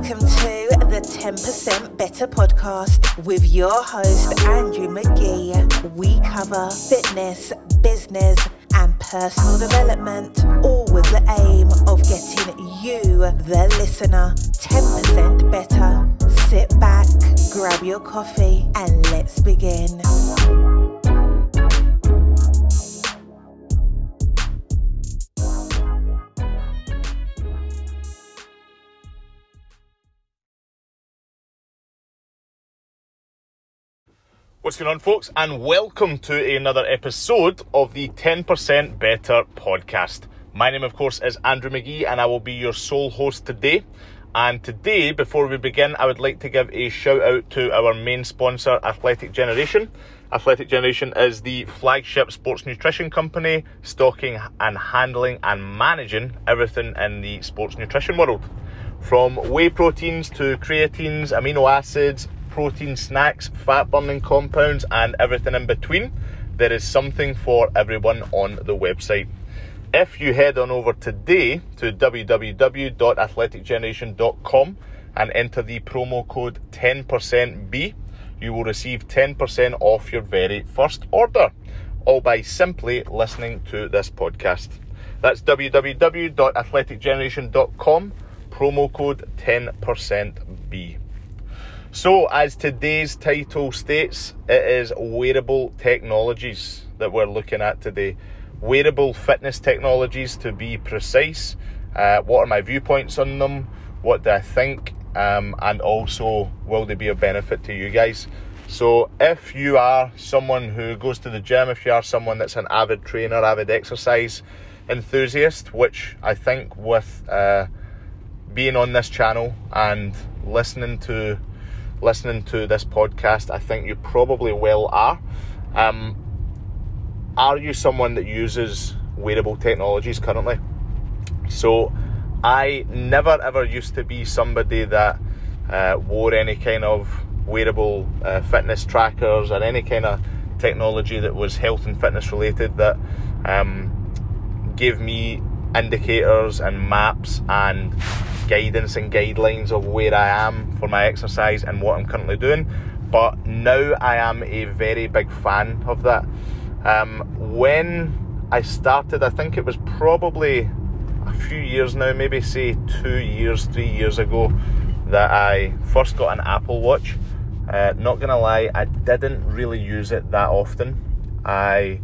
Welcome to the 10% Better podcast with your host, Andrew McGee. We cover fitness, business, and personal development, all with the aim of getting you, the listener, 10% better. Sit back, grab your coffee, and let's begin. What's going on, folks, and welcome to another episode of the 10% Better podcast. My name, of course, is Andrew McGee, and I will be your sole host today. And today, before we begin, I would like to give a shout out to our main sponsor, Athletic Generation. Athletic Generation is the flagship sports nutrition company, stocking and handling and managing everything in the sports nutrition world. From whey proteins to creatines, amino acids, protein snacks, fat burning compounds, and everything in between. There is something for everyone on the website. If you head on over today to www.athleticgeneration.com and enter the promo code 10%B, you will receive 10% off your very first order, all by simply listening to this podcast. That's www.athleticgeneration.com, promo code 10%B. So, as today's title states, it is wearable technologies that we're looking at today. Wearable fitness technologies, to be precise. Uh, what are my viewpoints on them? What do I think? Um, and also, will they be of benefit to you guys? So, if you are someone who goes to the gym, if you are someone that's an avid trainer, avid exercise enthusiast, which I think with uh, being on this channel and listening to listening to this podcast, I think you probably well are. Um, are you someone that uses wearable technologies currently? So, I never ever used to be somebody that uh, wore any kind of wearable uh, fitness trackers or any kind of technology that was health and fitness related that um, gave me indicators and maps and guidance and guidelines of where I am for my exercise and what I'm currently doing. But now I am a very big fan of that. Um, when I started, I think it was probably a few years now, maybe say two years, three years ago, that I first got an Apple Watch. Uh, not gonna lie, I didn't really use it that often. I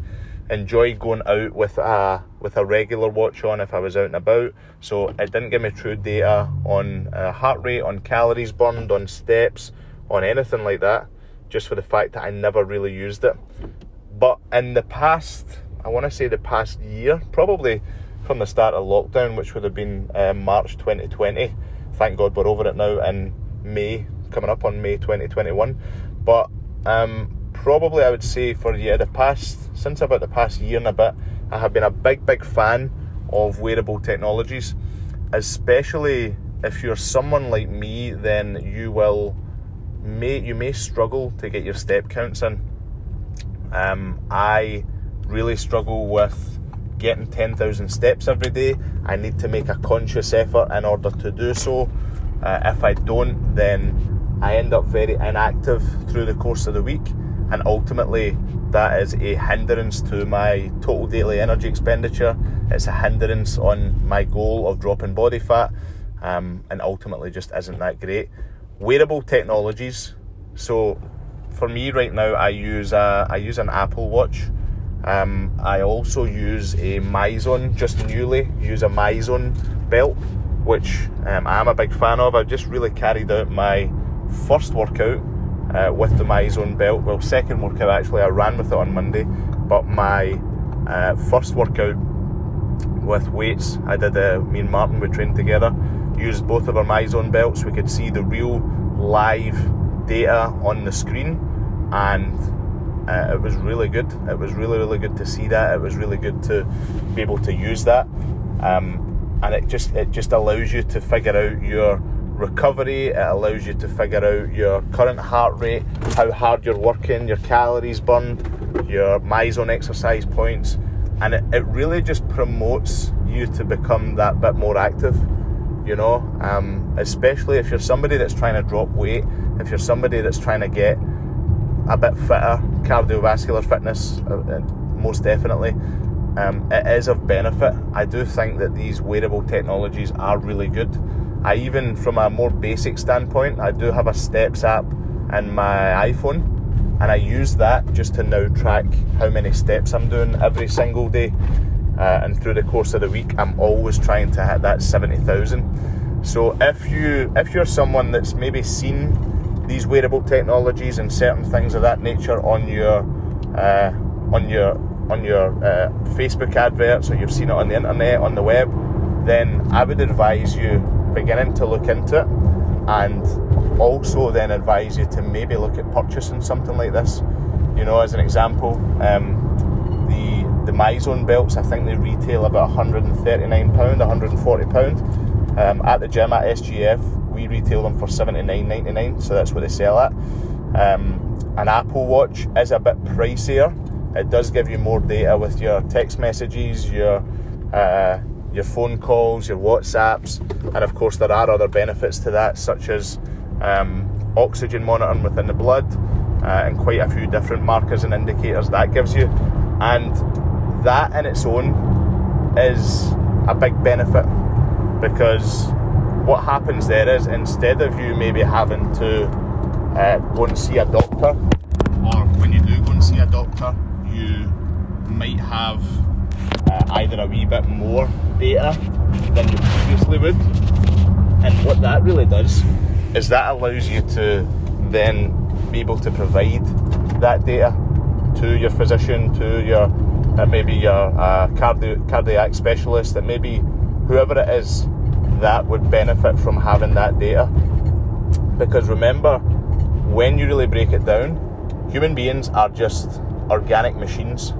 enjoy going out with a with a regular watch on if I was out and about. So it didn't give me true data on uh, heart rate, on calories burned, on steps, on anything like that. Just for the fact that I never really used it. But in the past, I want to say the past year, probably from the start of lockdown, which would have been uh, March 2020. Thank God we're over it now in May, coming up on May 2021. But um, probably I would say for yeah the past since about the past year and a bit, I have been a big big fan of wearable technologies, especially if you're someone like me, then you will may you may struggle to get your step counts in. Um, I really struggle with getting 10,000 steps every day. I need to make a conscious effort in order to do so. Uh, if I don't, then I end up very inactive through the course of the week and ultimately that is a hindrance to my total daily energy expenditure. It's a hindrance on my goal of dropping body fat, um, and ultimately just isn't that great. Wearable technologies. So for me right now, I use a, I use an Apple Watch. Um, I also use a MyZone, just newly use a MyZone belt, which um, I'm a big fan of. I just really carried out my first workout uh, with the MyZone belt. Well, second workout actually, I ran with it on Monday, but my uh, first workout with weights, I did. Uh, me and Martin we trained together. Used both of our MyZone belts. We could see the real live data on the screen, and uh, it was really good. It was really really good to see that. It was really good to be able to use that, um, and it just it just allows you to figure out your recovery. It allows you to figure out your current heart rate, how hard you're working, your calories burned, your MyZone exercise points, and it, it really just promotes you to become that bit more active. You know, um, especially if you're somebody that's trying to drop weight, if you're somebody that's trying to get a bit fitter, cardiovascular fitness, uh, uh, most definitely. Um, it is of benefit. I do think that these wearable technologies are really good. I even, from a more basic standpoint, I do have a Steps app in my iPhone, and I use that just to now track how many steps I'm doing every single day. Uh, and through the course of the week, I'm always trying to hit that seventy thousand. So if you if you're someone that's maybe seen these wearable technologies and certain things of that nature on your uh, on your on your uh, Facebook adverts or you've seen it on the internet on the web, then I would advise you beginning to look into it and also then advise you to maybe look at purchasing something like this. You know, as an example, um, the the MyZone belts I think they retail about 139 pound, 140 pound. Um, at the gym at SGF, we retail them for 79.99, so that's what they sell at. Um, an Apple Watch is a bit pricier. It does give you more data with your text messages, your uh, your phone calls, your WhatsApps, and of course there are other benefits to that, such as um, oxygen monitoring within the blood, uh, and quite a few different markers and indicators that gives you, and that in its own is a big benefit because what happens there is instead of you maybe having to uh, go and see a doctor, or when you do go and see a doctor, you might have uh, either a wee bit more data than you previously would. And what that really does is that allows you to then be able to provide that data to your physician, to your uh, maybe your uh, cardi- cardiac specialist, and maybe whoever it is that would benefit from having that data. Because remember, when you really break it down, human beings are just organic machines.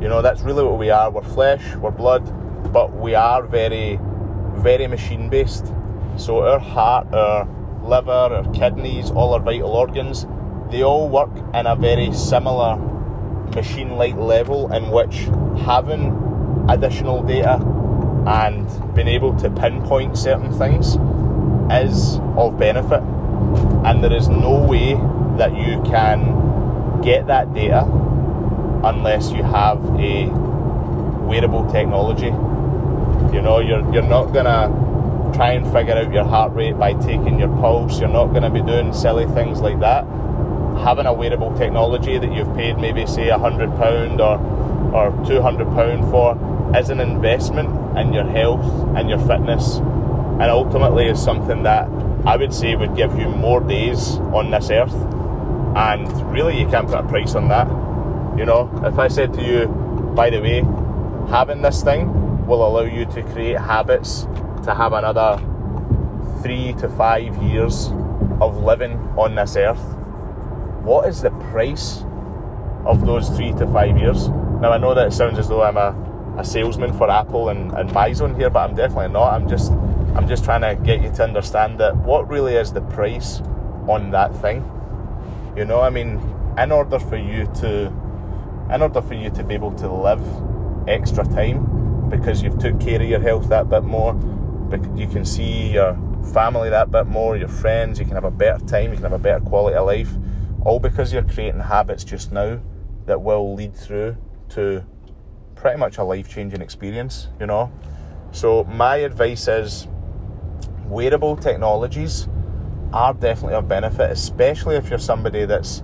You know, that's really what we are. We're flesh, we're blood, but we are very, very machine based. So our heart, our liver, our kidneys, all our vital organs, they all work in a very similar machine like level in which having additional data and being able to pinpoint certain things is of benefit. And there is no way that you can get that data unless you have a wearable technology. You know, you're you're not gonna try and figure out your heart rate by taking your pulse. You're not gonna be doing silly things like that. Having a wearable technology that you've paid maybe say a hundred pound or or two hundred pound for is an investment in your health and your fitness, and ultimately is something that I would say would give you more days on this earth. And really, you can't put a price on that. You know, if I said to you, by the way, having this thing will allow you to create habits to have another three to five years of living on this earth, what is the price of those three to five years? Now, I know that it sounds as though I'm a, a salesman for Apple and, and MyZone here, but I'm definitely not. I'm just I'm just trying to get you to understand that what really is the price on that thing. You know, I mean, in order for you to in order for you to be able to live extra time because you've took care of your health that bit more, you can see your family that bit more, your friends, you can have a better time, you can have a better quality of life, all because you're creating habits just now that will lead through to pretty much a life changing experience, you know. So, my advice is wearable technologies are definitely of benefit, especially if you're somebody that's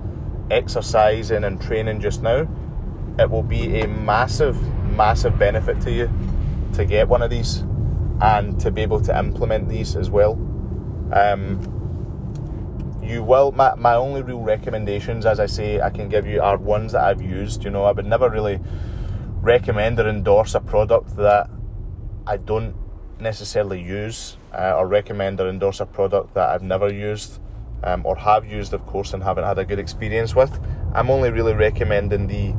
exercising and training just now. It will be a massive, massive benefit to you to get one of these and to be able to implement these as well. Um, you will, my, my only real recommendations, as I say, I can give you are ones that I've used. You know, I would never really recommend or endorse a product that I don't necessarily use uh, or recommend or endorse a product that I've never used um, or have used, of course, and haven't had a good experience with. I'm only really recommending the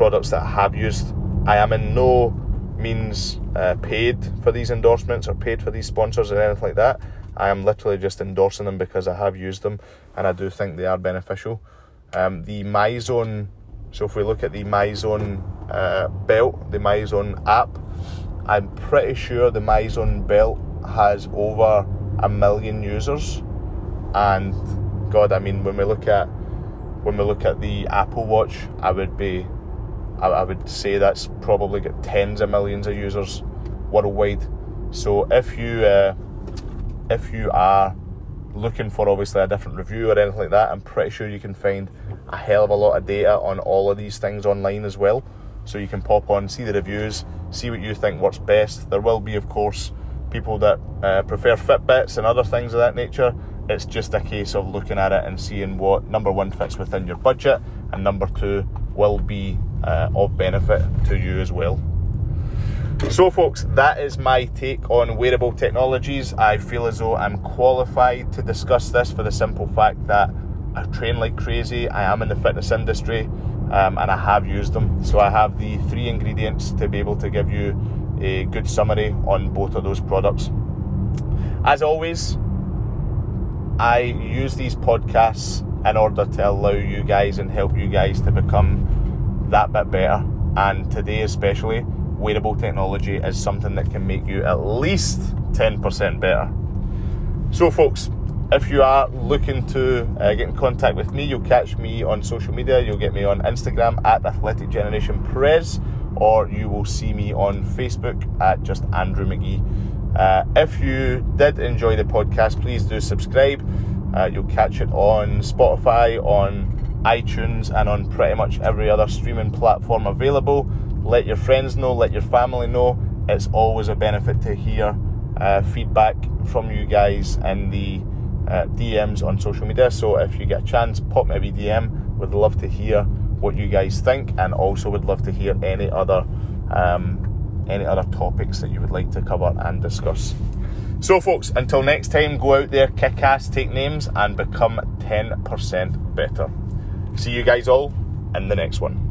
products that I have used. I am in no means uh, paid for these endorsements or paid for these sponsors or anything like that. I am literally just endorsing them because I have used them and I do think they are beneficial. Um, the MyZone, so if we look at the MyZone uh, belt, the MyZone app, I'm pretty sure the MyZone belt has over a million users, and God, I mean, when we look at when we look at the Apple Watch, I would be, I, I would say that's probably got tens of millions of users worldwide. So if you uh, if you are looking for obviously a different review or anything like that, I'm pretty sure you can find a hell of a lot of data on all of these things online as well. So you can pop on, see the reviews, see what you think works best. There will be, of course, people that uh, prefer Fitbits and other things of that nature. It's just a case of looking at it and seeing what number one fits within your budget, and number two will be uh, of benefit to you as well. So, folks, that is my take on wearable technologies. I feel as though I'm qualified to discuss this for the simple fact that I train like crazy. I am in the fitness industry um, and I have used them. So, I have the three ingredients to be able to give you a good summary on both of those products. As always, I use these podcasts in order to allow you guys and help you guys to become that bit better. And today, especially, wearable technology is something that can make you at least 10% better. So, folks, if you are looking to uh, get in contact with me, you'll catch me on social media. You'll get me on Instagram at Athletic Generation Prez, or you will see me on Facebook at just Andrew McGee. Uh, if you did enjoy the podcast, please do subscribe. Uh, you'll catch it on Spotify, on iTunes, and on pretty much every other streaming platform available let your friends know, let your family know. It's always a benefit to hear uh, feedback from you guys in the uh, DMs on social media. So if you get a chance, pop me a DM. Would love to hear what you guys think, and also would love to hear any other um, any other topics that you would like to cover and discuss. So, folks, until next time, go out there, kick ass, take names, and become 10% better. See you guys all in the next one.